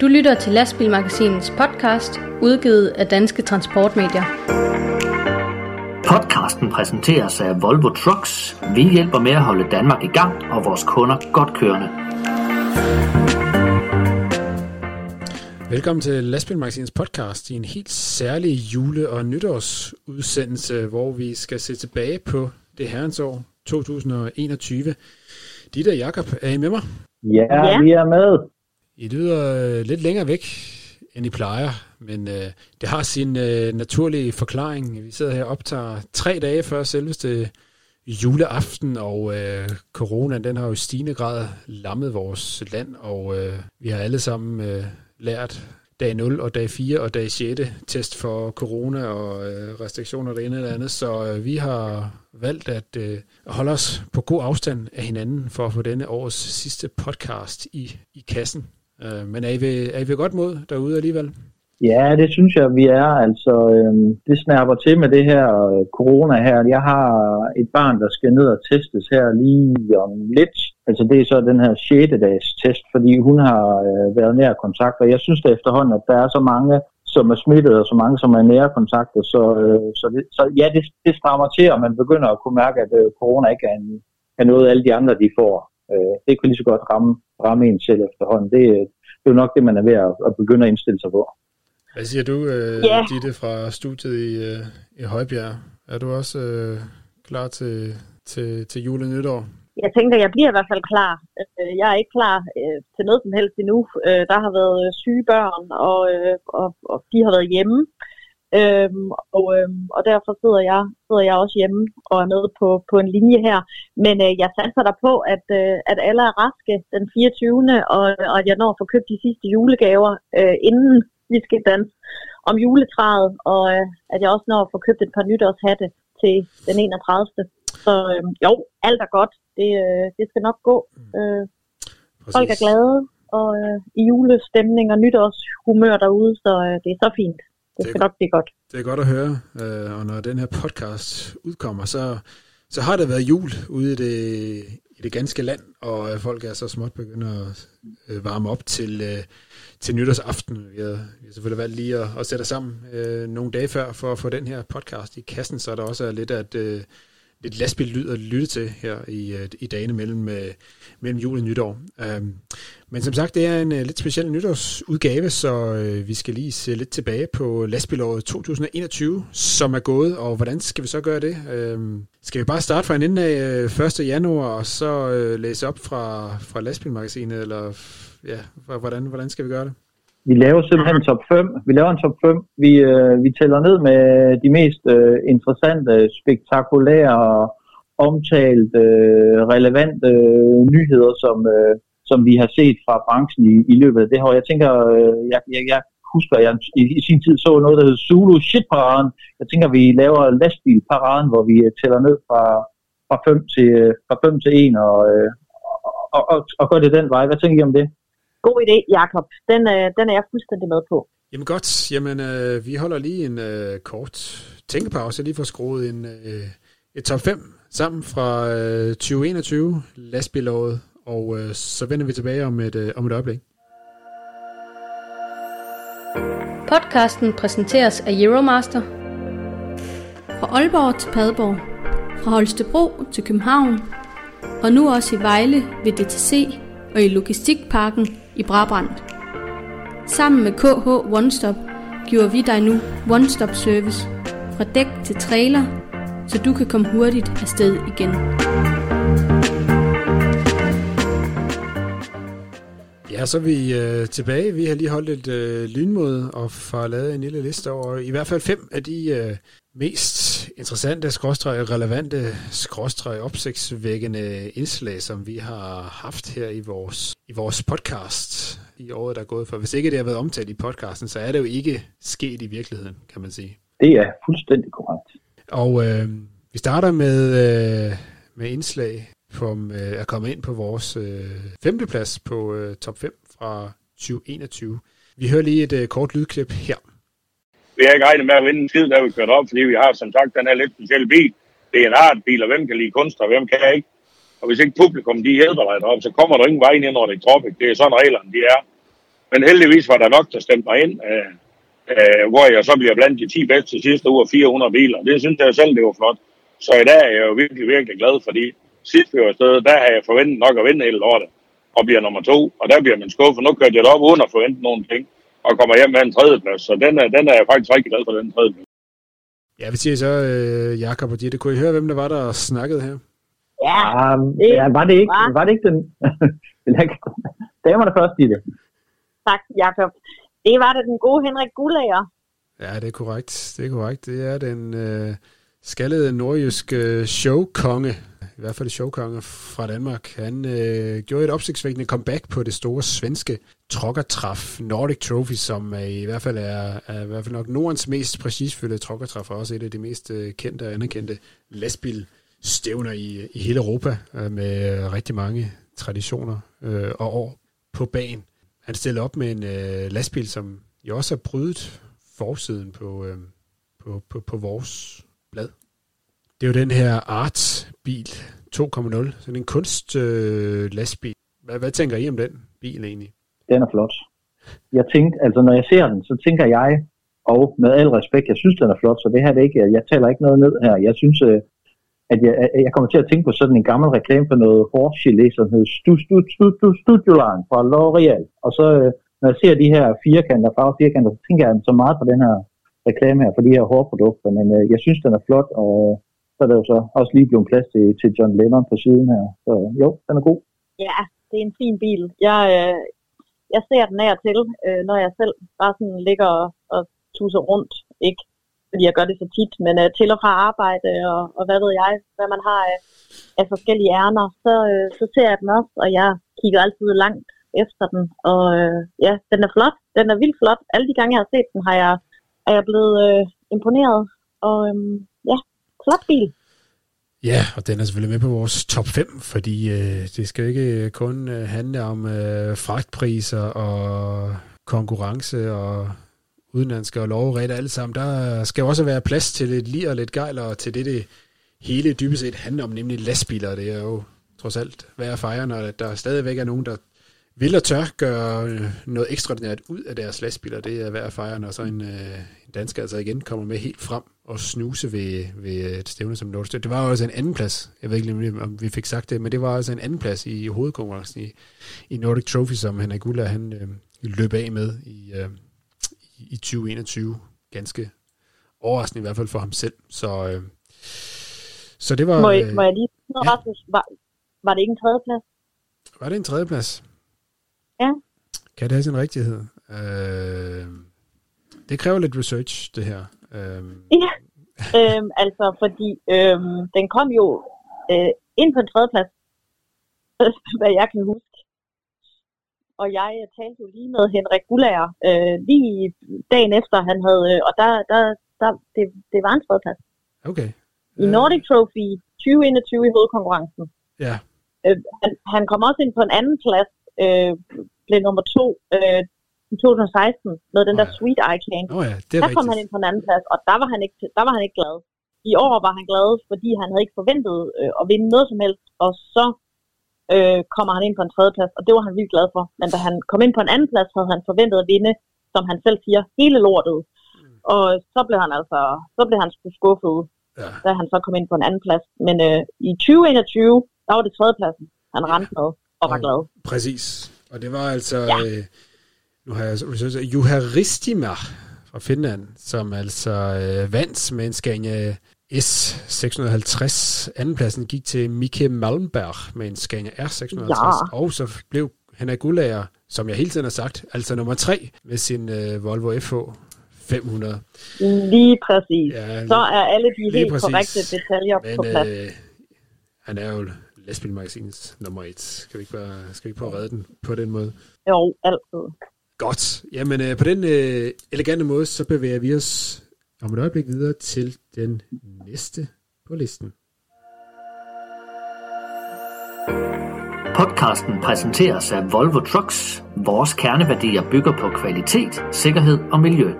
Du lytter til Lastbilmagasinets podcast, udgivet af Danske Transportmedier. Podcasten præsenteres af Volvo Trucks. Vi hjælper med at holde Danmark i gang og vores kunder godt kørende. Velkommen til Lastbilmagasinets podcast i en helt særlig jule- og nytårsudsendelse, hvor vi skal se tilbage på det herrens år 2021. Ditte og Jakob, er I med mig? Ja, ja, vi er med. I lyder øh, lidt længere væk, end I plejer, men øh, det har sin øh, naturlige forklaring. Vi sidder her og optager tre dage før selveste juleaften, og øh, corona den har jo i stigende grad lammet vores land, og øh, vi har alle sammen øh, lært dag 0 og dag 4 og dag 6 test for corona og øh, restriktioner det ene eller andet, så øh, vi har valgt at øh, holde os på god afstand af hinanden for at få denne års sidste podcast i, i kassen. Øh, men er I, ved, er I ved godt mod derude alligevel? Ja, det synes jeg, vi er. Altså, øh, det snapper til med det her øh, corona her. Jeg har et barn, der skal ned og testes her lige om lidt. Altså, det er så den her 6. dags test, fordi hun har øh, været nær kontakt. Og jeg synes da efterhånden, at der er så mange, som er smittet, og så mange, som er nære kontakter. Så, øh, så, det, så ja, det, det strammer til, og man begynder at kunne mærke, at øh, corona ikke er, en, er noget, alle de andre de får. Øh, det kan lige så godt ramme, ramme en selv efterhånden. Det, det er jo nok det, man er ved at, at begynde at indstille sig på. Hvad siger du, øh, yeah. Ditte, fra studiet i, øh, i Højbjerg? Er du også øh, klar til, til, til jule nytår? Jeg tænker, jeg bliver i hvert fald klar. Øh, jeg er ikke klar øh, til noget som helst endnu. Øh, der har været syge børn, og, og, og de har været hjemme. Øhm, og, øhm, og derfor sidder jeg, sidder jeg også hjemme og er med på, på en linje her. Men øh, jeg satser der på, at, øh, at alle er raske den 24. Og, og at jeg når at få købt de sidste julegaver, øh, inden vi skal danse om juletræet. Og øh, at jeg også når at få købt et par nytårshatte til den 31. Så øh, jo, alt er godt. Det, øh, det skal nok gå. Øh, folk er glade og øh, i julestemning og nytårshumør derude, så øh, det er så fint. Det skal det, nok blive godt. Det er godt at høre, øh, og når den her podcast udkommer, så, så har det været jul ude i det, i det ganske land, og folk er så småt begynder at øh, varme op til, øh, til nytårsaften. Vi har, vi har selvfølgelig valgt lige at, at sætte os sammen øh, nogle dage før for at få den her podcast i kassen, så der også er lidt at øh, lidt lastbil at lytte til her i, øh, i dagene mellem, øh, mellem jul og nytår. Um, men som sagt, det er en øh, lidt speciel nytårsudgave, så vi skal lige se lidt tilbage på lastbilåret 2021, som er gået, og hvordan skal vi så gøre det? Um, skal vi bare starte fra en ende af 1. januar, og så læse op fra, fra lastbilmagasinet, eller ja, hvordan, hvordan skal vi gøre det? Vi laver simpelthen top 5. Vi laver en top 5. Vi, øh, vi tæller ned med de mest øh, interessante, spektakulære omtalte, øh, relevante øh, nyheder, som, øh, som vi har set fra branchen i, i løbet af det her. Jeg tænker, øh, jeg, jeg, jeg husker, at jeg i, i sin tid så noget, der hed Zulu Shit-paraden. Jeg tænker, vi laver lastbil-paraden, hvor vi øh, tæller ned fra, fra 5 til, øh, fra 5 til 1 og, øh, og, og, og gør det den vej. Hvad tænker I om det? God idé, Jakob. Den, øh, den er jeg fuldstændig med på. Jamen godt. Jamen, øh, vi holder lige en øh, kort tænkepause, lige for skruet en, øh, et top 5 sammen fra øh, 2021, lastbilåret, og øh, så vender vi tilbage om et, øh, om et øjeblik. Podcasten præsenteres af Euromaster. Fra Aalborg til Padborg. Fra Holstebro til København. Og nu også i Vejle ved DTC og i Logistikparken i Brabrand. Sammen med KH OneStop giver vi dig nu one-stop service fra dæk til trailer, så du kan komme hurtigt afsted igen. Ja, så er vi øh, tilbage. Vi har lige holdt et øh, lynmøde og får lavet en lille liste over i hvert fald fem af de øh, mest interessante, skråstreg relevante, skråstreg opsigtsvækkende indslag, som vi har haft her i vores, i vores podcast i året, der er gået. For hvis ikke det har været omtalt i podcasten, så er det jo ikke sket i virkeligheden, kan man sige. Det er fuldstændig korrekt. Og øh, vi starter med, øh, med indslag, som øh, er kommet ind på vores øh, femteplads på øh, top 5 fra 2021. Vi hører lige et øh, kort lydklip her. Vi har ikke regnet med at vinde en skid, der vi kørt op, fordi vi har som sagt den her lidt specielle bil. Det er en art bil, og hvem kan lide kunst, og hvem kan ikke. Og hvis ikke publikum de hjælper dig deroppe, så kommer der ingen vej ind over det Tropic. Det er sådan reglerne de er. Men heldigvis var der nok, der stemte mig ind, øh, øh, hvor jeg så bliver blandt de 10 bedste sidste uge 400 biler. Det synes jeg selv, det var flot. Så i dag er jeg jo virkelig, virkelig glad, fordi sidst vi var afsted, der har jeg forventet nok at vinde hele lortet og bliver nummer to. Og der bliver man skuffet. Nu kørte jeg op uden at forvente nogen ting og kommer hjem med en tredjeplads. Så den er, den er jeg faktisk rigtig glad for, den tredjeplads. Ja, vi siger så, øh, Jakob og Ditte, kunne I høre, hvem der var, der snakkede her? Ja, Um, det ja, var det ikke, var- var det ikke den... Damerne først i det. tak, Jacob. Det var det den gode Henrik Gullager. Ja, det er korrekt. Det er korrekt. Det er den øh, skaldede nordjyske showkonge, i hvert fald showkonge fra Danmark. Han øh, gjorde et opsigtsvækkende comeback på det store svenske trokkertræf Nordic Trophy, som er, i hvert fald er, er i hvert fald nok Nordens mest præcisfyldte trokkertræf, og også et af de mest øh, kendte og anerkendte lastbilstævner i, i hele Europa, øh, med øh, rigtig mange traditioner øh, og år på banen. Han stillede op med en øh, lastbil, som jo også har brydet forsiden på, øh, på, på, på vores blad. Det er jo den her Art-bil 2.0, sådan en kunst-lastbil. Øh, hvad, hvad tænker I om den bil egentlig? Den er flot. Jeg tænkte, altså når jeg ser den, så tænker jeg, og med al respekt, jeg synes, den er flot, så det her det ikke, jeg taler ikke noget ned her. Jeg synes, øh, at jeg, at jeg kommer til at tænke på sådan en gammel reklame for noget hårgelé, som hedder Stu, Stu, Stu, Stu, Studioline fra L'Oreal. Og så, øh, når jeg ser de her firkanter, farve firkanter, så tænker jeg så meget på den her reklame her, for de her hårprodukter. Men øh, jeg synes, den er flot, og så er der jo så også lige blevet plads til, til John Lennon på siden her. Så jo, den er god. Ja, det er en fin bil. Jeg, øh, jeg ser den af og til, øh, når jeg selv bare sådan ligger og, og tusser rundt. Ikke fordi jeg gør det så tit, men øh, til og fra arbejde og, og hvad ved jeg, hvad man har af, af forskellige ærner, så, øh, så ser jeg den også, og jeg kigger altid langt efter den. Og øh, ja, den er flot. Den er vildt flot. Alle de gange, jeg har set den, har jeg, er jeg blevet øh, imponeret. Og øh, ja, flot bil. Ja, og den er selvfølgelig med på vores top 5, fordi øh, det skal ikke øh, kun øh, handle om øh, fragtpriser og konkurrence og udenlandske og lovregler alle sammen. Der skal jo også være plads til lidt lir og lidt gejl, og til det, det hele dybest set handler om, nemlig lastbiler. Det er jo trods alt værd at fejre, når der stadigvæk er nogen, der vil og tør gøre øh, noget ekstraordinært ud af deres lastbiler. Det er værd at fejre, når så en, øh, en dansker altså igen kommer med helt frem og snuse ved, ved et stævne som Nordic Det var også en anden plads. Jeg ved ikke lige, om vi fik sagt det, men det var altså en anden plads i hovedkonkurrencen i, i Nordic Trophy, som Henrik Ulla han øh, løb af med i, øh, i 2021. Ganske overraskende i hvert fald for ham selv. Så, øh, så det var... Må, jeg, øh, må jeg lige ja. ja. Rasmus, var, var det ikke en tredjeplads? Var det en tredjeplads? Ja. Kan det have sin rigtighed? Øh, det kræver lidt research, det her. Øh, Ja, øhm, altså fordi øhm, den kom jo øh, ind på en tredjeplads, hvad jeg kan huske. Og jeg øh, talte jo lige med Henrik Gullager øh, lige dagen efter han havde, øh, og der, der, der det, det var en tredjeplads. okay. I Nordic Trophy 2021 i hovedkonkurrencen. Ja, Øh, han, han kom også ind på en anden plads, øh, blev nummer to øh, i 2016 med den der ja. Sweet Eye Can. Nå ja, det er Der kom han ind på en anden plads, og der var han ikke, der var han ikke glad. I år var han glad, fordi han havde ikke forventet øh, at vinde noget som helst, og så øh, kommer han ind på en tredje plads, og det var han vildt glad for. Men da han kom ind på en anden plads, havde han forventet at vinde, som han selv siger, hele lortet. Og så blev han altså, så blev han sgu skuffet, Ja. da han så kom ind på en anden plads. Men øh, i 2021, der var det tredjepladsen, han rendte med og var glad. Præcis. Og det var altså, Ja. øh, nu har jeg researchet, Juha Ristima fra Finland, som altså øh, vandt med en Scania S650. Andenpladsen gik til Mike Malmberg med en Scania R650. Ja. Og så blev Henrik Gullager, som jeg hele tiden har sagt, altså nummer tre med sin øh, Volvo FH 500. Lige præcis. Ja, Så er alle de helt præcis. korrekte detaljer på Men plads. øh, han er jo lastbilmagasinets nummer et. Skal vi ikke bare skal vi ikke prøve at redde den på den måde? Jo, altid. Godt. Jamen, øh, på den øh, elegante måde, så bevæger vi os om et øjeblik videre til den næste på listen. Podcasten præsenteres af Volvo Trucks. Vores kerneværdier bygger på kvalitet, sikkerhed og miljø.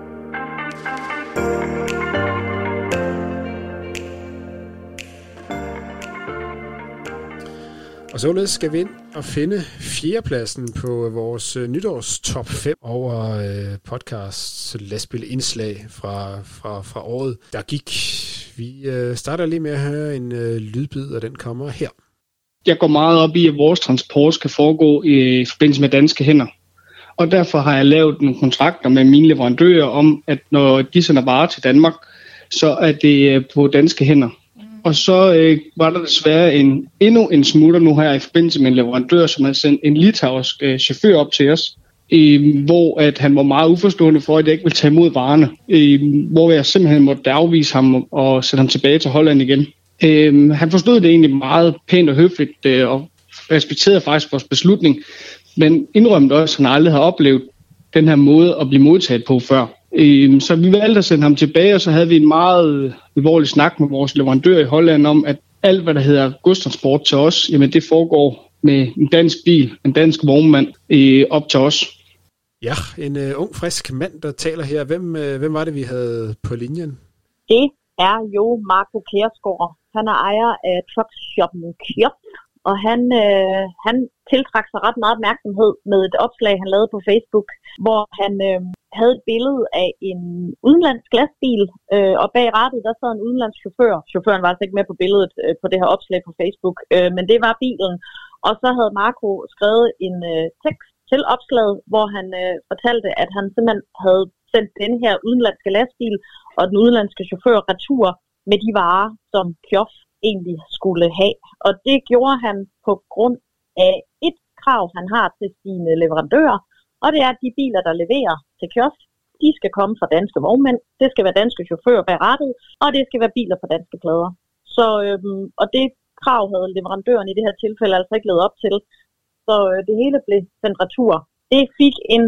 Og således skal vi ind at finde fjerdepladsen på vores øh, nytårs top 5 over øh, podcasts lastbilindslag fra, fra, fra året, der gik. Vi øh, starter lige med at høre en øh, lydbid, og den kommer her. Jeg går meget op i, at vores transport skal foregå i forbindelse med danske hænder. Og derfor har jeg lavet nogle kontrakter med mine leverandører om, at når de sender varer til Danmark, så er det øh, på danske hænder. Og så øh, var der desværre en, endnu en smutter nu her i forbindelse med en leverandør, som havde sendt en litauisk øh, chauffør op til os, øh, hvor at han var meget uforstående for, at jeg ikke ville tage imod varerne. Øh, hvor jeg simpelthen måtte afvise ham og sætte ham tilbage til Holland igen. Øh, han forstod det egentlig meget pænt og høfligt øh, og respekterede faktisk vores beslutning, men indrømte også, at han aldrig havde oplevet den her måde at blive modtaget på før. Øhm, så vi valgte at sende ham tilbage, og så havde vi en meget alvorlig snak med vores leverandør i Holland om, at alt, hvad der hedder godstransport til os, jamen det foregår med en dansk bil, en dansk vognmand øh, op til os. Ja, en uh, ung, frisk mand, der taler her. Hvem, hvem var det, vi havde på linjen? Det er jo Marco Kærsgaard. Han er ejer af truckshoppen Kjop, og han, øh, han tiltrak sig ret meget opmærksomhed med et opslag, han lavede på Facebook, hvor han øh, havde et billede af en udenlandsk lastbil, øh, og bag rattet der sad en udenlandsk chauffør. Chaufføren var altså ikke med på billedet øh, på det her opslag på Facebook, øh, men det var bilen. Og så havde Marco skrevet en øh, tekst til opslaget, hvor han øh, fortalte, at han simpelthen havde sendt den her udenlandske lastbil og den udenlandske chauffør retur med de varer, som Kjof egentlig skulle have. Og det gjorde han på grund af et krav, han har til sine leverandører, og det er, at de biler, der leverer til kiosk, de skal komme fra danske vognmænd, det skal være danske chauffører bag rattet, og det skal være biler på danske plader. Så, øhm, og det krav havde leverandøren i det her tilfælde altså ikke levet op til. Så øh, det hele blev sendt retur. Det fik en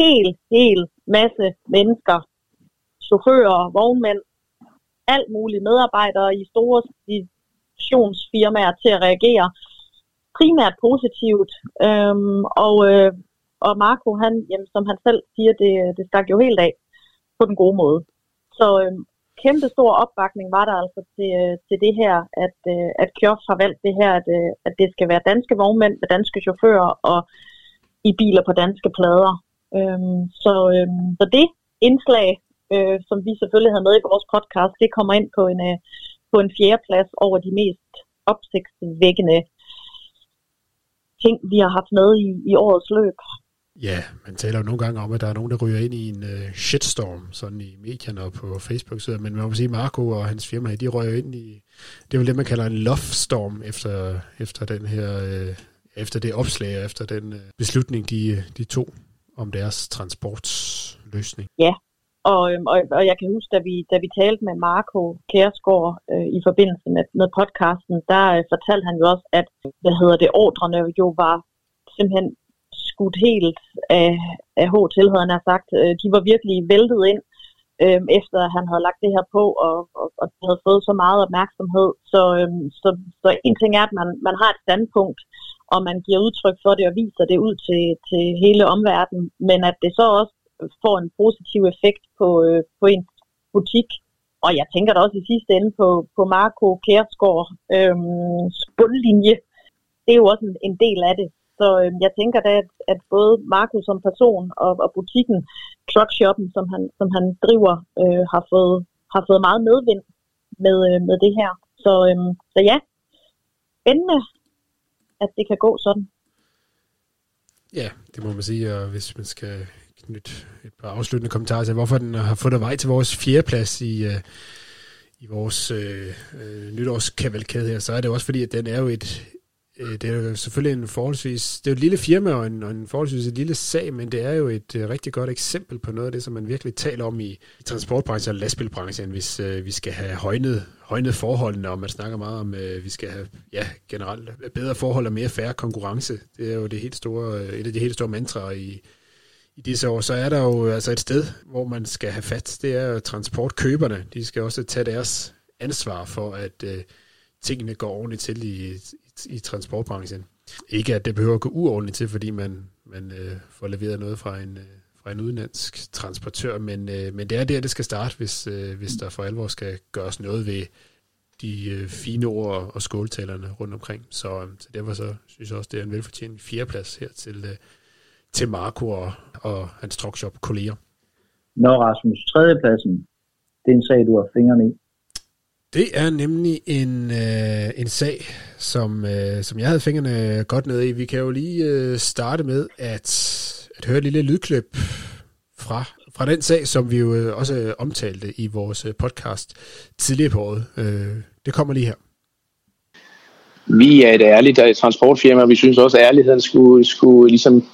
hel, hel masse mennesker, chauffører, vognmænd, alt mulige medarbejdere i store distributionsfirmaer til at reagere primært positivt. Øhm, og, øh, og Marco, han, jamen, som han selv siger, det, det stak jo helt af på den gode måde. Så øhm, kæmpe stor opbakning var der altså til, øh, til det her, at, øh, at Kjof har valgt det her, at, øh, at det skal være danske vognmænd med danske chauffører og i biler på danske plader. Øhm, så, øhm, så det indslag, øh, som vi selvfølgelig havde med i vores podcast, det kommer ind på en, øh, på en fjerde plads over de mest opsigtsvækkende ting, vi har haft med i, i årets løb. Ja, man taler jo nogle gange om, at der er nogen, der ryger ind i en øh, shitstorm, sådan i medierne og på Facebook, så, men man må sige, Marco og hans firma, de rører ind i, det er vel det, man kalder en love storm efter, efter den her, øh, efter det opslag, efter den øh, beslutning, de, de tog om deres transportløsning. Ja, og, øhm, og, og jeg kan huske, da vi, da vi talte med Marco Kærsgaard øh, i forbindelse med, med podcasten, der øh, fortalte han jo også, at hvad hedder det, ordrene jo var simpelthen skudt helt af, af H havde han sagt. Øh, de var virkelig væltet ind, øh, efter han havde lagt det her på, og, og, og havde fået så meget opmærksomhed. Så, øh, så, så en ting er, at man, man har et standpunkt, og man giver udtryk for det og viser det ud til, til hele omverdenen, men at det så også får en positiv effekt på, øh, på en butik. Og jeg tænker da også i sidste ende på, på Marco Kærsgaard øh, bundlinje. Det er jo også en, en del af det. Så øh, jeg tænker da, at, at både Markus som person og, og butikken, truckshoppen, som han, som han driver, øh, har, fået, har fået meget medvind med, øh, med det her. Så, øh, så ja, spændende, at det kan gå sådan. Ja, det må man sige, og hvis man skal knytte et par afsluttende kommentarer til, hvorfor den har fundet vej til vores fjerdeplads i, øh, i vores øh, øh, nytårskavalkade her, så er det også fordi, at den er jo et, Øh, det er jo selvfølgelig en forholdsvis, det er jo et lille firma og en, og en forholdsvis et lille sag, men det er jo et uh, rigtig godt eksempel på noget af det, som man virkelig taler om i, i transportbranchen og lastbilbranchen, hvis uh, vi skal have højnet, højnet forholdene, og man snakker meget om, at uh, vi skal have ja, generelt bedre forhold og mere færre konkurrence. Det er jo det helt store, et af de helt store mantraer i, i disse år, så er der jo altså et sted, hvor man skal have fat. Det er jo transportkøberne. De skal også tage deres ansvar for, at uh, tingene går ordentligt til i, i, transportbranchen. Ikke at det behøver at gå uordentligt til, fordi man, man øh, får leveret noget fra en, øh, fra en udenlandsk transportør, men, øh, men det er der, det skal starte, hvis, øh, hvis der for alvor skal gøres noget ved de øh, fine ord og skåltalerne rundt omkring. Så, øh, så derfor så synes jeg også, det er en velfortjent fjerdeplads her til, øh, til Marco og, og hans truckshop kolleger. Når Rasmus, tredjepladsen, det er en sag, du har fingrene i. Det er nemlig en, øh, en sag, som, øh, som jeg havde fingrene godt ned i. Vi kan jo lige øh, starte med at, at høre et lille lydklip fra, fra den sag, som vi jo øh, også øh, omtalte i vores øh, podcast tidligere på året. Øh, det kommer lige her. Vi er et ærligt transportfirma, og vi synes også, at ærligheden skulle, skulle ligesom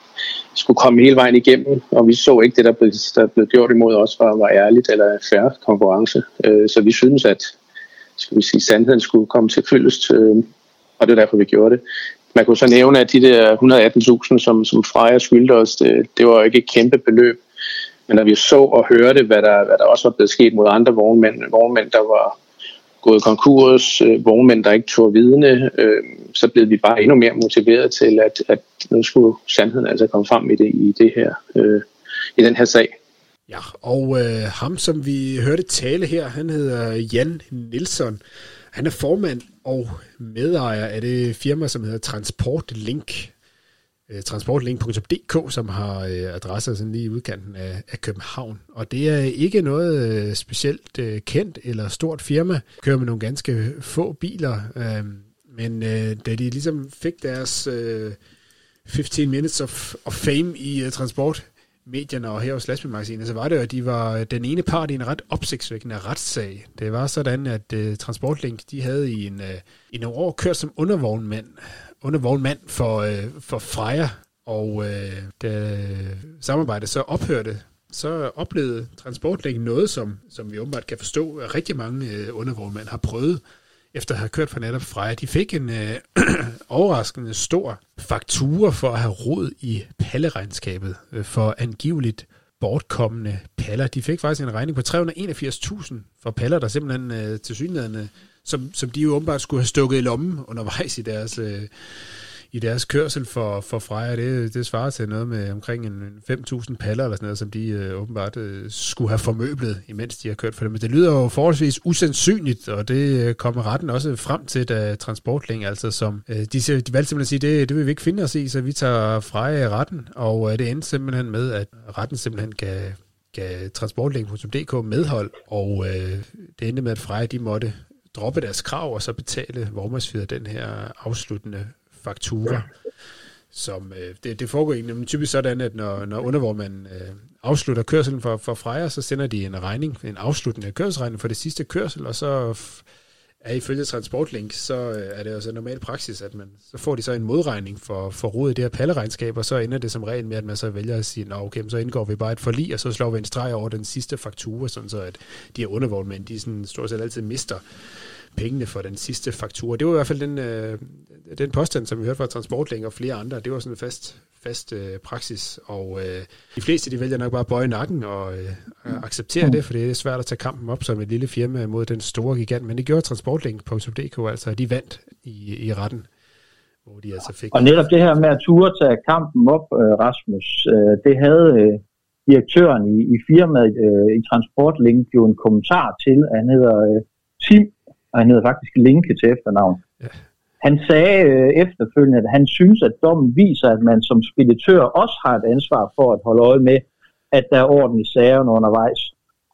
skulle komme hele vejen igennem, og vi så ikke det, der blev, der blev gjort imod os, var, var ærligt eller færre konkurrence. Øh, så vi synes, at skal vi sige, sandheden skulle komme til fyldest, øh, og det er derfor, vi gjorde det. Man kunne så nævne, at de der 118.000, som, som Freja skyldte os, det, det var ikke et kæmpe beløb. Men når vi så og hørte, hvad der, hvad der også var blevet sket mod andre vognmænd, vognmænd der var gået konkurs, øh, vognmænd, der ikke tog vidne, øh, så blev vi bare endnu mere motiveret til, at, at nu skulle sandheden altså komme frem i, det, i, det her, øh, i den her sag. Ja, og øh, ham, som vi hørte tale her, han hedder Jan Nielsen. Han er formand og medejer af det firma, som hedder Transportlink. Øh, Transportlink.dk, som har øh, adresser sådan lige i udkanten af, af København. Og det er ikke noget øh, specielt øh, kendt eller stort firma. Kører med nogle ganske få biler. Øh, men øh, da de ligesom fik deres øh, 15 minutes of, of fame i øh, transport, medierne og her hos Lastbilmagasinet, så var det jo, at de var øh, den ene part i en ret opsigtsvækkende retssag. Det var sådan, at uh, Transportlink, de havde i en, uh, i nogle år kørt som undervognmand, undervognmand for, uh, for Freja, og uh, da samarbejdet så ophørte, så oplevede Transportlink noget, som, som vi åbenbart kan forstå, at rigtig mange uh, undervognmænd har prøvet, efter at have kørt for netop Freja. De fik en øh, overraskende stor faktura for at have rod i palleregnskabet øh, for angiveligt bortkommende paller. De fik faktisk en regning på 381.000 for paller, der simpelthen øh, til synligheden, som, som de jo åbenbart skulle have stukket i lommen undervejs i deres øh, i deres kørsel for, for Freja, det, det svarer til noget med omkring en 5.000 paller eller sådan noget, som de øh, åbenbart øh, skulle have formøblet, imens de har kørt for dem. Men det lyder jo forholdsvis usandsynligt, og det øh, kommer retten også frem til, da Transportling, altså som øh, de, de valgte simpelthen at sige, det, det vil vi ikke finde os i, så vi tager Freja i retten, og øh, det endte simpelthen med, at retten simpelthen gav gav transportlink.dk medhold, og øh, det endte med, at Freja de måtte droppe deres krav og så betale vognmandsfyret den her afsluttende faktura. Som, øh, det, det foregår egentlig typisk sådan, at når, når undervognmanden øh, afslutter kørselen for, for Freja, så sender de en regning, en afsluttende kørselsregning for det sidste kørsel, og så er ifølge Transportlink, så øh, er det altså normal praksis, at man, så får de så en modregning for, for rodet i det her palleregnskab, og så ender det som regel med, at man så vælger at sige, Nå, okay, så indgår vi bare et forlig, og så slår vi en streg over den sidste faktura, sådan så at de her undervognmænd, de sådan, stort set altid mister pengene for den sidste faktura. Det var i hvert fald den, øh, den påstand, som vi hørte fra Transportlink og flere andre. Det var sådan en fast, fast øh, praksis, og øh, de fleste de vælger nok bare at bøje nakken og øh, acceptere det, for det er svært at tage kampen op som et lille firma mod den store gigant, men det gjorde Transportlink.dk, altså de vandt i, i retten. Hvor de altså fik og netop det her med at ture tage kampen op, øh, Rasmus, øh, det havde øh, direktøren i, i firmaet øh, i Transportlink jo en kommentar til. Han hedder øh, Tim og han hedder faktisk Linke til efternavn. Ja. Han sagde øh, efterfølgende, at han synes, at dommen viser, at man som speditør også har et ansvar for at holde øje med, at der er orden i sagerne undervejs.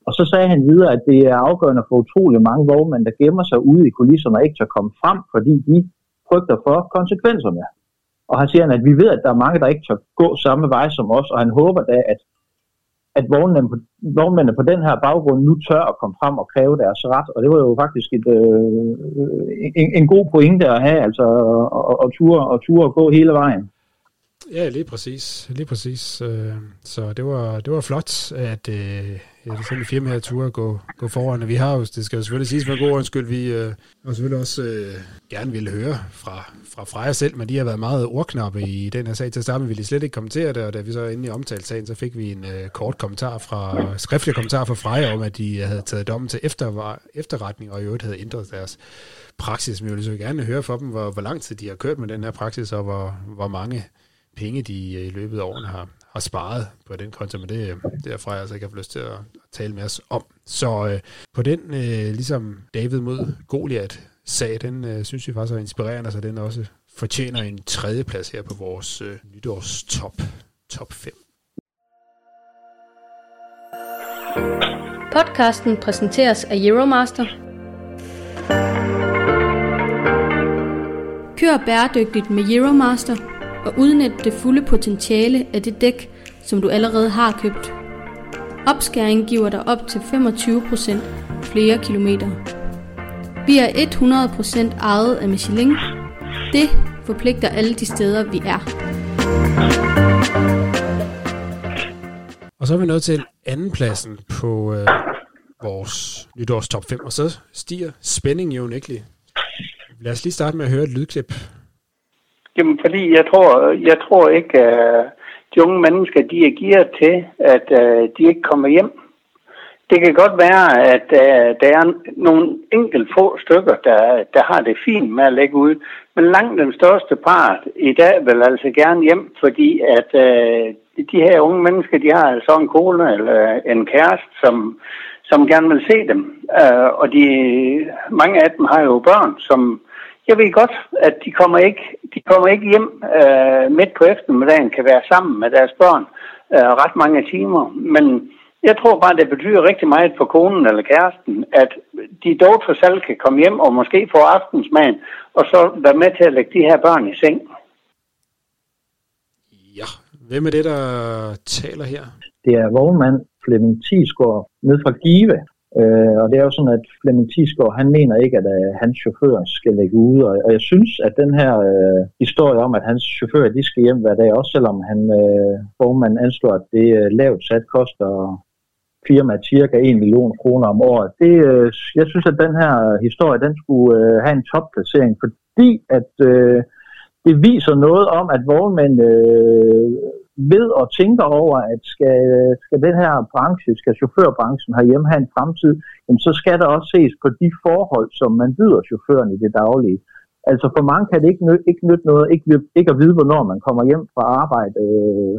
Og så sagde han videre, at det er afgørende for utrolig mange vognmænd, der gemmer sig ude i kulisserne og ikke tør komme frem, fordi de frygter for konsekvenserne. Og han siger, at vi ved, at der er mange, der ikke tør gå samme vej som os, og han håber da, at at vognmændene på, vognmændene på den her baggrund nu tør at komme frem og kræve deres ret, og det var jo faktisk et, øh, øh en, en god pointe at have, altså at ture og ture og gå hele vejen. Ja, lige præcis. Lige præcis. Øh, så det var, det var flot, at øh, ja, sådan et firma her turde gå, gå foran. Og vi har jo, det skal jo selvfølgelig siges for god undskyld, vi øh, selvfølgelig også øh, gerne ville høre fra, fra Freja selv, men de har været meget ordknappe i den her sag. Til starten ville de slet ikke kommentere det, og da vi så endelig omtalte sagen, så fik vi en øh, kort kommentar fra, skriftlig kommentar fra Freja om, at de havde taget dommen til efter, efterretning, og i øvrigt havde ændret deres praksis. Men vi ville så gerne høre fra dem, hvor, hvor lang tid de har kørt med den her praksis, og hvor, hvor mange penge, de øh, i løbet af årene har, har sparet på den konto, men det, øh, derfra er fra, jeg altså ikke har lyst til at, at tale med os om. Så øh, på den, øh, ligesom David mod Goliat sag, den øh, synes vi faktisk er inspirerende, så den også fortjener en tredje plads her på vores øh, nytårs top, top 5. Podcasten præsenteres af Euromaster. Kør bæredygtigt med Euromaster og udnytte det fulde potentiale af det dæk, som du allerede har købt. Opskæring giver dig op til 25% flere kilometer. Vi er 100% ejet af Michelin. Det forpligter alle de steder, vi er. Og så er vi nået til andenpladsen på øh, vores nytårs top 5, og så stiger spændingen jo unægteligt. Lad os lige starte med at høre et lydklip. Jamen, fordi jeg tror, jeg tror ikke, at de unge mennesker, de er gearet til, at øh, de ikke kommer hjem. Det kan godt være, at øh, der er nogle enkelt få stykker, der, der har det fint med at lægge ud, men langt den største part i dag vil altså gerne hjem, fordi at de her unge mennesker, de har altså en kone eller en kæreste, som, som gerne vil se dem. Uh, og de, mange af dem har jo børn, som jeg ved godt, at de kommer ikke, de kommer ikke hjem uh, midt på eftermiddagen, kan være sammen med deres børn uh, ret mange timer. Men jeg tror bare, det betyder rigtig meget for konen eller kæresten, at de dog for selv kan komme hjem og måske få aftensmaden, og så være med til at lægge de her børn i seng. Ja, hvem er det, der taler her? Det er vognmand Flemming Tisgaard ned fra Give. Øh, og det er jo sådan, at Flemming Tisgaard, han mener ikke, at uh, hans chauffør skal lægge ud. Og, og jeg synes, at den her øh, historie om, at hans chauffør de skal hjem hver dag, også selvom han øh, vognmanden anslår, at det øh, lavt sat koster firmaet cirka 1 million kroner om året. Det, øh, jeg synes, at den her historie, den skulle øh, have en topplacering, fordi at øh, det viser noget om, at vognmænd øh, ved og tænker over, at skal, skal den her branche, skal chaufførbranchen herhjemme have en fremtid, jamen så skal der også ses på de forhold, som man byder chaufføren i det daglige. Altså for mange kan det ikke, nø- ikke nytte noget, ikke, ikke at vide, hvornår man kommer hjem fra arbejde øh,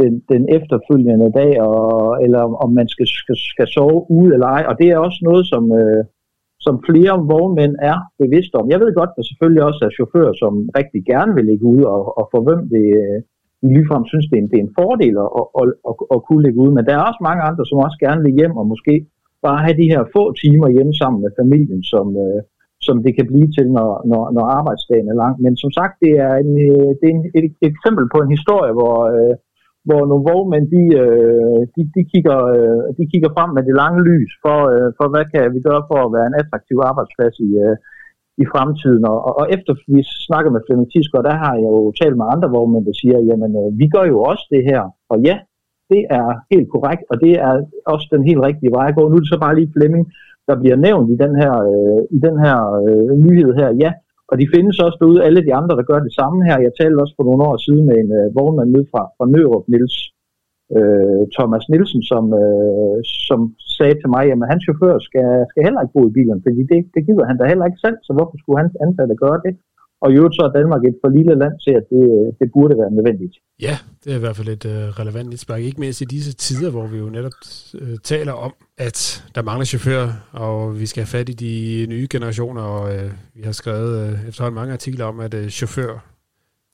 den, den efterfølgende dag, og, eller om man skal, skal, skal sove ude eller ej. Og det er også noget, som, øh, som flere vognmænd er bevidste om. Jeg ved godt, at der selvfølgelig også er chauffører, som rigtig gerne vil ligge ude, og, og for hvem det, øh, ligefrem synes, det er en, det er en fordel at, at, at, at kunne ligge ude. Men der er også mange andre, som også gerne vil hjem og måske bare have de her få timer hjemme sammen med familien, som, øh, som det kan blive til, når, når, når arbejdsdagen er lang. Men som sagt, det er, en, øh, det er en, et, et eksempel på en historie, hvor, øh, hvor nogle vognmænd, de, øh, de, de, kigger, øh, de kigger frem med det lange lys for, øh, for, hvad kan vi gøre for at være en attraktiv arbejdsplads i, øh, i fremtiden. Og, og efter vi snakker med Flemming Tisgaard, der har jeg jo talt med andre vognmænd, der siger, jamen øh, vi gør jo også det her. Og ja, det er helt korrekt, og det er også den helt rigtige vej at gå. Nu er det så bare lige Flemming, der bliver nævnt i den her, øh, i den her øh, nyhed her. Ja, og de findes også derude, alle de andre, der gør det samme her. Jeg talte også for nogle år siden med en øh, vognmand nede fra, fra Nørup, Niels øh, Thomas Nielsen, som, øh, som sagde til mig, at hans chauffør skal, skal heller ikke bo i bilen, fordi det, det gider han da heller ikke selv, så hvorfor skulle hans ansatte gøre det? Og i øvrigt så er Danmark et for lille land til, at det, det burde være nødvendigt. Ja, det er i hvert fald et øh, relevant indspark. Ikke mindst i disse tider, hvor vi jo netop øh, taler om, at der mangler chauffører, og vi skal have fat i de nye generationer, og øh, vi har skrevet øh, efterhånden mange artikler om, at øh, chauffør,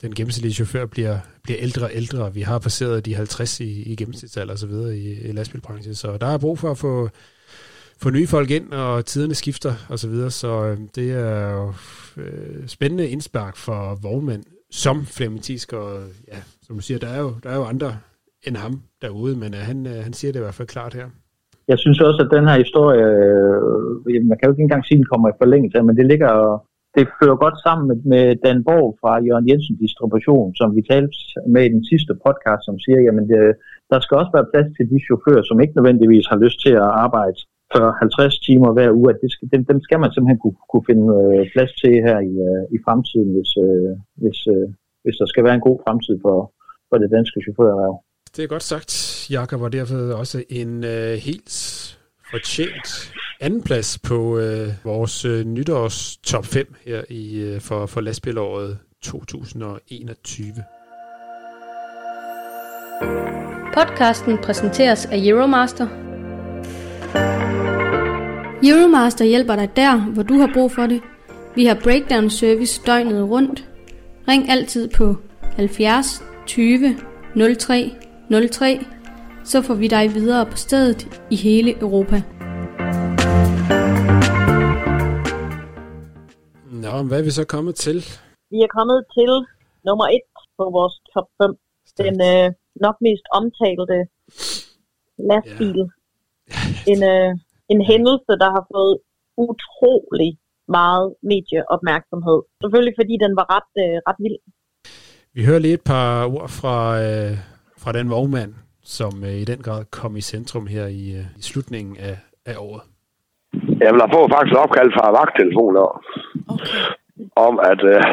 den gennemsnitlige chauffør bliver, bliver ældre og ældre. Vi har passeret de 50 i, i gennemsnitsalder og så videre i, i lastbilbranchen, så der er brug for at få få nye folk ind, og tiderne skifter og så videre, så øh, det er jo øh, spændende indspark for vognmænd, som Flemming Tisk, og ja, som du siger, der er jo, der er jo andre end ham derude, men øh, han, øh, han siger det i hvert fald klart her. Jeg synes også, at den her historie, øh, man kan jo ikke engang sige, at den kommer i forlængelse, men det ligger det fører godt sammen med, med Dan Borg fra Jørgen Jensen Distribution, som vi talte med i den sidste podcast, som siger, jamen det, der skal også være plads til de chauffører, som ikke nødvendigvis har lyst til at arbejde 40-50 timer hver uge, at det skal, dem, dem skal man simpelthen kunne, kunne finde øh, plads til her i, øh, i fremtiden, hvis, øh, hvis, øh, hvis der skal være en god fremtid for, for det danske chaufførerhverv. Det er godt sagt, Jakob, og derfor også en øh, helt fortjent anden plads på øh, vores øh, nytårs top 5 her i øh, for, for lastbilåret 2021. Podcasten præsenteres af Euromaster. Euromaster hjælper dig der, hvor du har brug for det. Vi har breakdown service døgnet rundt. Ring altid på 70 20 03 03, så får vi dig videre på stedet i hele Europa. Nå, hvad er vi så kommet til? Vi er kommet til nummer et på vores top 5. Den øh, nok mest omtalte lastbil. Ja. En, øh, en hændelse, der har fået utrolig meget medieopmærksomhed. Selvfølgelig fordi den var ret, øh, ret vild. Vi hører lige et par ord fra, øh, fra den vognmand, som øh, i den grad kom i centrum her i, øh, i slutningen af, af året. Jamen, der får faktisk opkald fra vagttelefoner. Om, at, øh,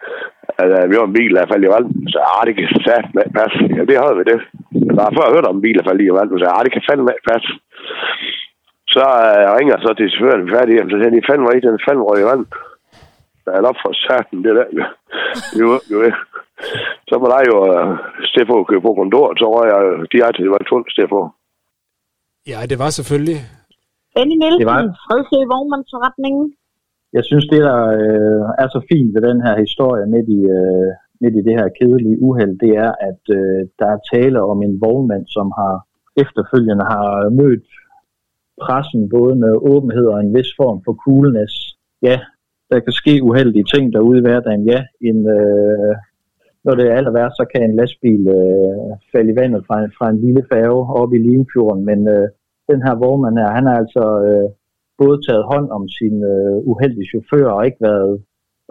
at øh, vi var en bil, der faldt i vandet. Så ah, det kan sat med pas. Ja, det havde vi det. Jeg har før hørt om en bil, der faldt i vandet. Så ah, det kan fandme pas. Så øh, ringer så til chaufføren, vi er færdige. Så siger de, fandme ikke, den fandme røg i vandet. Der er op for satan, det der. Jo, jo, jo. Så var der jo uh, Steffo køre på kontor, så var jeg direkte, det var tungt Steffo. Ja, det var selvfølgelig Benny Nielsen, var... Fredsø Vognmandsforretningen. Jeg synes, det der øh, er så fint ved den her historie midt i, øh, midt i det her kedelige uheld, det er, at øh, der er tale om en vognmand, som har efterfølgende har mødt pressen både med åbenhed og en vis form for coolness. Ja, der kan ske uheldige ting derude i hverdagen. Ja, en, øh, når det er aller værst, så kan en lastbil øh, falde i vandet fra, fra en lille færge oppe i Limfjorden, men øh, den her vognmand her, han er altså øh, både taget hånd om sin øh, uheldige chauffør og ikke været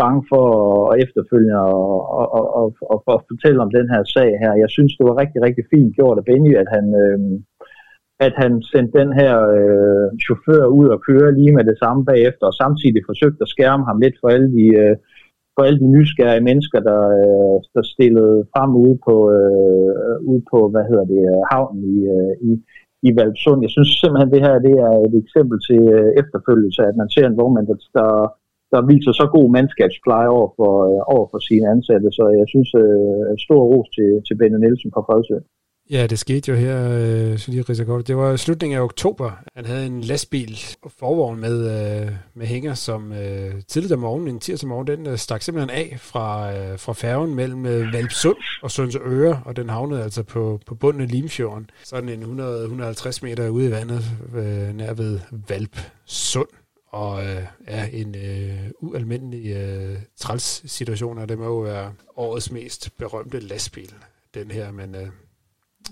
bange for at efterfølge og, og, og, og, og, og fortælle om den her sag her. Jeg synes, det var rigtig, rigtig fint gjort af Benny, at han, øh, at han sendte den her øh, chauffør ud og køre lige med det samme bagefter, og samtidig forsøgte at skærme ham lidt for alle de, øh, for alle de nysgerrige mennesker, der, øh, der stillede frem ude på, øh, ude på hvad hedder det, øh, havnen i, øh, i, i Valpsund. Jeg synes simpelthen, det her det er et eksempel til øh, efterfølgelse, at man ser en vognmand, der, der, der viser så god mandskabspleje over for, øh, over for sine ansatte. Så jeg synes, øh, stor ros til, til Benny Nielsen fra Fredsø. Ja, det skete jo her, øh, så lige godt. Det var slutningen af oktober. Han havde en lastbil forvogn med, øh, med hænger, som øh, tidligt om morgenen, en tirsdag morgen, den øh, stak simpelthen af fra, øh, fra færgen mellem øh, Valpsund og Sundsøre, og den havnede altså på, på bunden af Limfjorden. Sådan en 100-150 meter ude i vandet, øh, nær ved Valpsund. Og øh, er en øh, ualmindelig øh, træls situation, og det må jo være årets mest berømte lastbil, den her, men... Øh,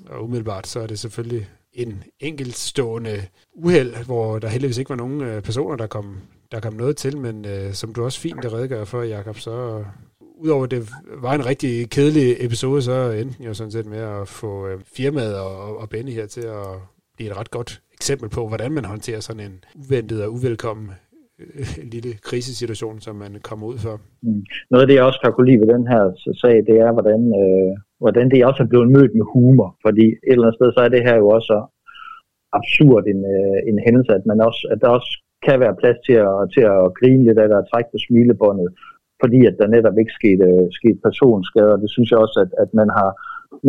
og umiddelbart så er det selvfølgelig en enkeltstående uheld, hvor der heldigvis ikke var nogen øh, personer, der kom, der kom noget til, men øh, som du også fint redegør for, Jakob, så udover det var en rigtig kedelig episode, så endte jo sådan set med at få øh, firmaet og, og Benny her til at blive et ret godt eksempel på, hvordan man håndterer sådan en uventet og uvelkommen øh, lille krisesituation, som man kommer ud for. Mm. Noget af det, jeg også kan kunne lide ved den her sag, det er, hvordan øh, hvordan det også er blevet mødt med humor. Fordi et eller andet sted, så er det her jo også absurd en, øh, en hændelse, at, man også, at der også kan være plads til at, til at grine lidt af det og trække på smilebåndet, fordi at der netop ikke skete, øh, skete personskader. Det synes jeg også, at, at man har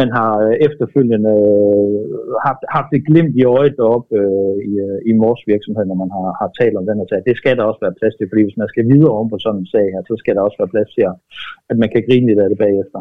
man har øh, efterfølgende øh, haft, haft et glimt i øjet deroppe øh, i, øh, i Mors virksomhed, når man har, har talt om den her sag. Det skal der også være plads til, fordi hvis man skal videre om på sådan en sag her, så skal der også være plads til, at man kan grine lidt af det bagefter.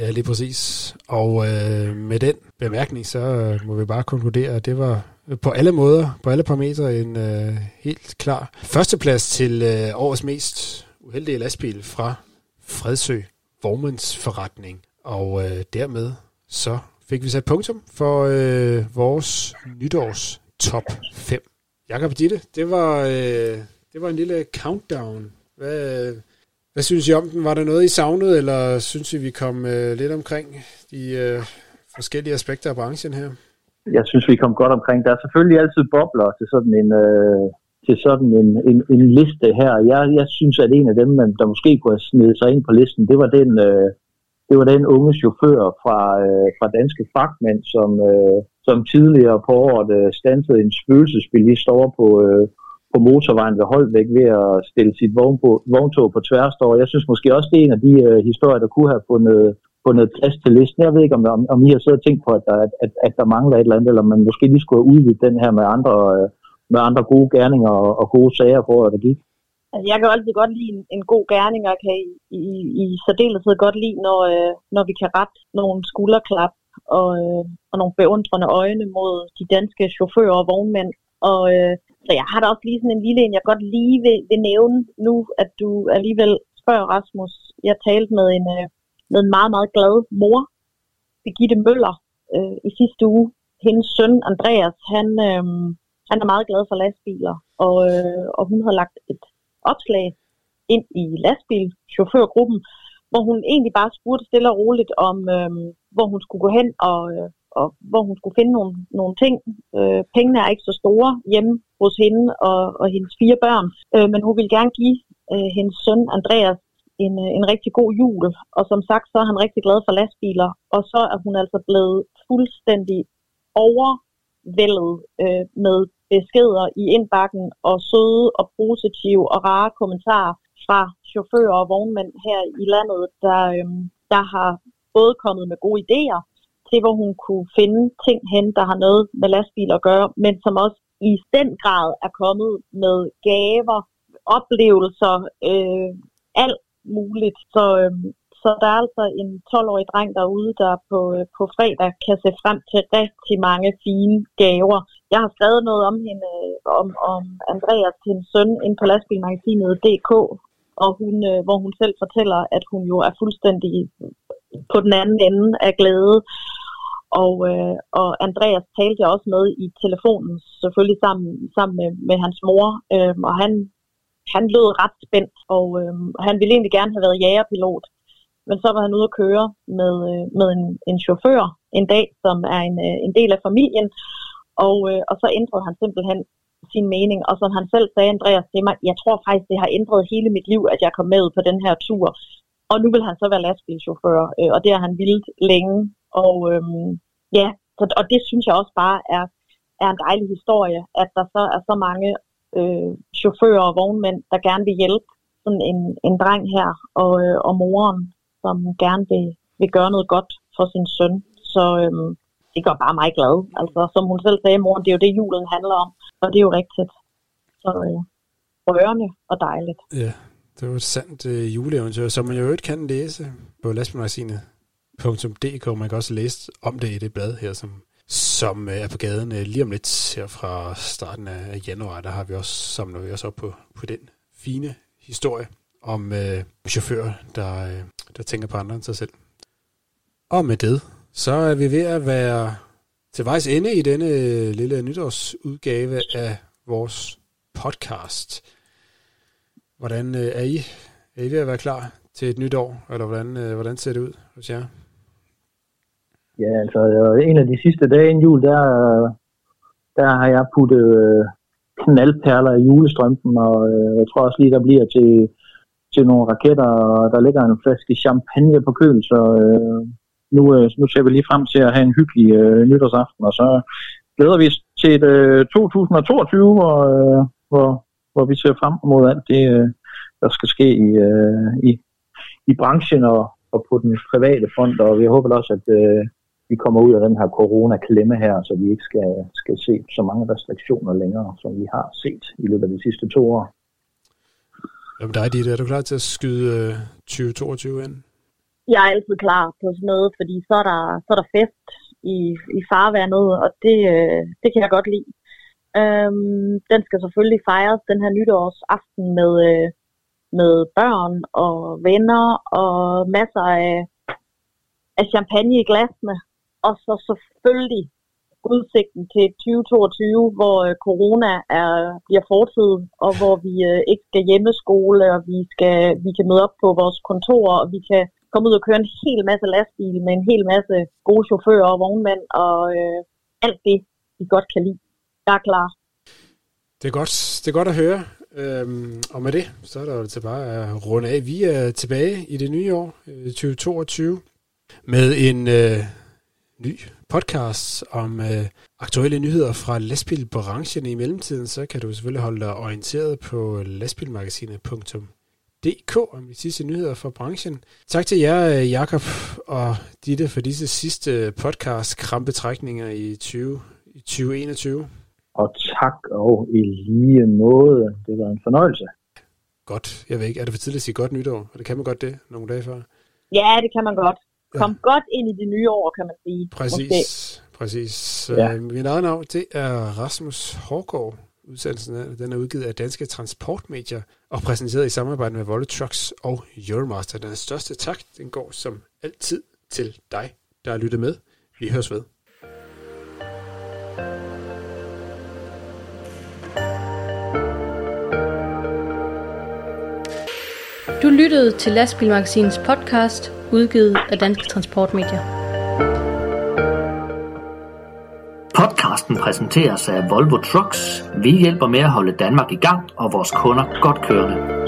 Ja, lige præcis. Og øh, med den bemærkning, så øh, må vi bare konkludere, at det var øh, på alle måder, på alle parametre, en øh, helt klar førsteplads til øh, årets mest uheldige lastbil fra Fredsø Vormandsforretning. Og øh, dermed så fik vi sat punktum for øh, vores nytårs top 5. Jakob Ditte, det var, øh, det var en lille countdown. Hvad, hvad synes I om den? Var der noget, I savnede, eller synes I, vi kom øh, lidt omkring de øh, forskellige aspekter af branchen her? Jeg synes, vi kom godt omkring. Der er selvfølgelig altid bobler til sådan en, øh, til sådan en, en, en liste her. Jeg, jeg synes, at en af dem, der måske kunne have snedet sig ind på listen, det var den, øh, det var den unge chauffør fra, øh, fra Danske Fagmænd, som, øh, som tidligere på året øh, stansede en spøgelsesbilist over på, øh, på motorvejen ved Holbæk ved at stille sit vogntog på tværstår. Jeg synes måske også, det er en af de øh, historier, der kunne have fundet, fundet plads til listen. Jeg ved ikke, om, om, om I har siddet og tænkt på, at der, at, at der mangler et eller andet, eller man måske lige skulle have udvidet den her med andre, øh, med andre gode gerninger og, og gode sager for, at det gik. Altså, jeg kan altid godt lide en, en god gerning, og kan i, i, i særdeleshed godt lide, når, øh, når vi kan rette nogle skulderklap og, øh, og nogle beundrende øjne mod de danske chauffører og vognmænd. Og, øh, så jeg har da også lige sådan en lille en, jeg godt lige vil, vil nævne nu, at du alligevel spørger Rasmus. Jeg talte med en, øh, med en meget, meget glad mor, Birgitte Møller, øh, i sidste uge. Hendes søn Andreas, han, øh, han er meget glad for lastbiler, og, øh, og hun har lagt et opslag ind i lastbilchaufførgruppen, hvor hun egentlig bare spurgte stille og roligt om, øh, hvor hun skulle gå hen og, øh, og hvor hun skulle finde nogle, nogle ting. Øh, pengene er ikke så store hjemme hos hende og, og hendes fire børn, øh, men hun ville gerne give øh, hendes søn Andreas en, øh, en rigtig god jul. Og som sagt, så er han rigtig glad for lastbiler, og så er hun altså blevet fuldstændig overvældet øh, med beskeder i indbakken og søde og positive og rare kommentarer fra chauffører og vognmænd her i landet, der, øh, der har både kommet med gode idéer til, hvor hun kunne finde ting hen, der har noget med lastbiler at gøre, men som også i den grad er kommet med gaver, oplevelser, øh, alt muligt. Så, øh, så der er altså en 12-årig dreng derude, der på, øh, på fredag kan se frem til rigtig mange fine gaver. Jeg har skrevet noget om hende, øh, om, om Andreas, hendes søn, ind på lastbilmagasinet DK, og hun, øh, hvor hun selv fortæller, at hun jo er fuldstændig på den anden ende af glæde. Og, øh, og Andreas talte jeg også med i telefonen, selvfølgelig sammen, sammen med, med hans mor, øh, og han, han lød ret spændt, og øh, han ville egentlig gerne have været jægerpilot. Men så var han ude at køre med, øh, med en, en chauffør en dag, som er en, øh, en del af familien, og, øh, og så ændrede han simpelthen sin mening. Og som han selv sagde, Andreas, til mig, jeg tror faktisk, det har ændret hele mit liv, at jeg kom med på den her tur. Og nu vil han så være lastbilchauffør, øh, og det har han vildt længe. Og øhm, ja, så, og det synes jeg også bare er, er en dejlig historie, at der så er så mange øh, chauffører og vognmænd, der gerne vil hjælpe sådan en, en dreng her, og, øh, og moren, som gerne vil, vil gøre noget godt for sin søn. Så øhm, det gør bare mig glad. Altså, som hun selv sagde, mor, det er jo det, julen handler om. Og det er jo rigtigt. Så øh, rørende og dejligt. Ja, det var et sandt øh, juleeventyr, som man jo ikke kan læse på .dk. Man kan også læse om det i det blad her, som, som øh, er på gaden øh, lige om lidt her fra starten af januar. Der har vi også samlet vi også op på, på den fine historie om øh, chauffører, der, øh, der tænker på andre end sig selv. Og med det, så er vi ved at være til vejs ende i denne øh, lille nytårsudgave af vores podcast. Hvordan øh, er I? Er I ved at være klar til et nyt år, eller hvordan, øh, hvordan ser det ud hos jer? Ja, altså en af de sidste dage inden jul, der, der har jeg puttet øh, knaldperler i julestrømpen, og øh, jeg tror også lige, der bliver til, til nogle raketter, og der ligger en flaske champagne på køl, så øh, nu, øh, nu ser vi lige frem til at have en hyggelig øh, nytårsaften, og så glæder vi os til et øh, 2022, og, øh, hvor, hvor vi ser frem mod alt det, øh, der skal ske i, øh, i, i branchen og, og på den private front, og vi håber også, at øh, vi kommer ud af den her corona-klemme her, så vi ikke skal, skal se så mange restriktioner længere, som vi har set i løbet af de sidste to år. Jamen dig, Ditte, er du klar til at skyde 2022 ind? jeg er altid klar på sådan noget, fordi så er der, så er der fest i, i farvandet, og det, øh, det kan jeg godt lide. Øhm, den skal selvfølgelig fejres den her nytårsaften med, øh, med børn og venner og masser af, af champagne i glasene. Og så selvfølgelig udsigten til 2022, hvor øh, corona er, bliver fortid, og hvor vi øh, ikke skal hjemmeskole, og vi, skal, vi kan møde op på vores kontor, og vi kan komme ud og køre en hel masse lastbil med en hel masse gode chauffører og vognmænd, og øh, alt det, vi godt kan lide. Jeg er klar. Det er godt, det er godt at høre. Øhm, og med det, så er der jo til bare at runde af. Vi er tilbage i det nye år, øh, 2022, med en øh, ny podcast om øh, aktuelle nyheder fra lastbilbranchen. I mellemtiden, så kan du selvfølgelig holde dig orienteret på lastbilmagasinet.dk om de sidste nyheder fra branchen. Tak til jer, Jakob og Ditte, for disse sidste podcast krampetrækninger i 20, i 2021. Og tak og i lige måde. Det var en fornøjelse. godt. Jeg ved ikke, er det for tidligt at sige godt nytår? Og det kan man godt det, nogle dage før? Ja, det kan man godt. Kom ja. godt ind i det nye år, kan man sige. Præcis, Måske. præcis. Ja. Øh, mit eget navn, det er Rasmus Hårgaard. Udsendelsen er, den er udgivet af Danske Transportmedier og præsenteret i samarbejde med Volle Trucks og Euromaster. Den største tak, den går som altid til dig, der har lyttet med. Vi høres ved. Du lyttede til Lastbilmagasinets podcast, udgivet af Danske Transportmedier. Podcasten præsenteres af Volvo Trucks. Vi hjælper med at holde Danmark i gang og vores kunder godt kørende.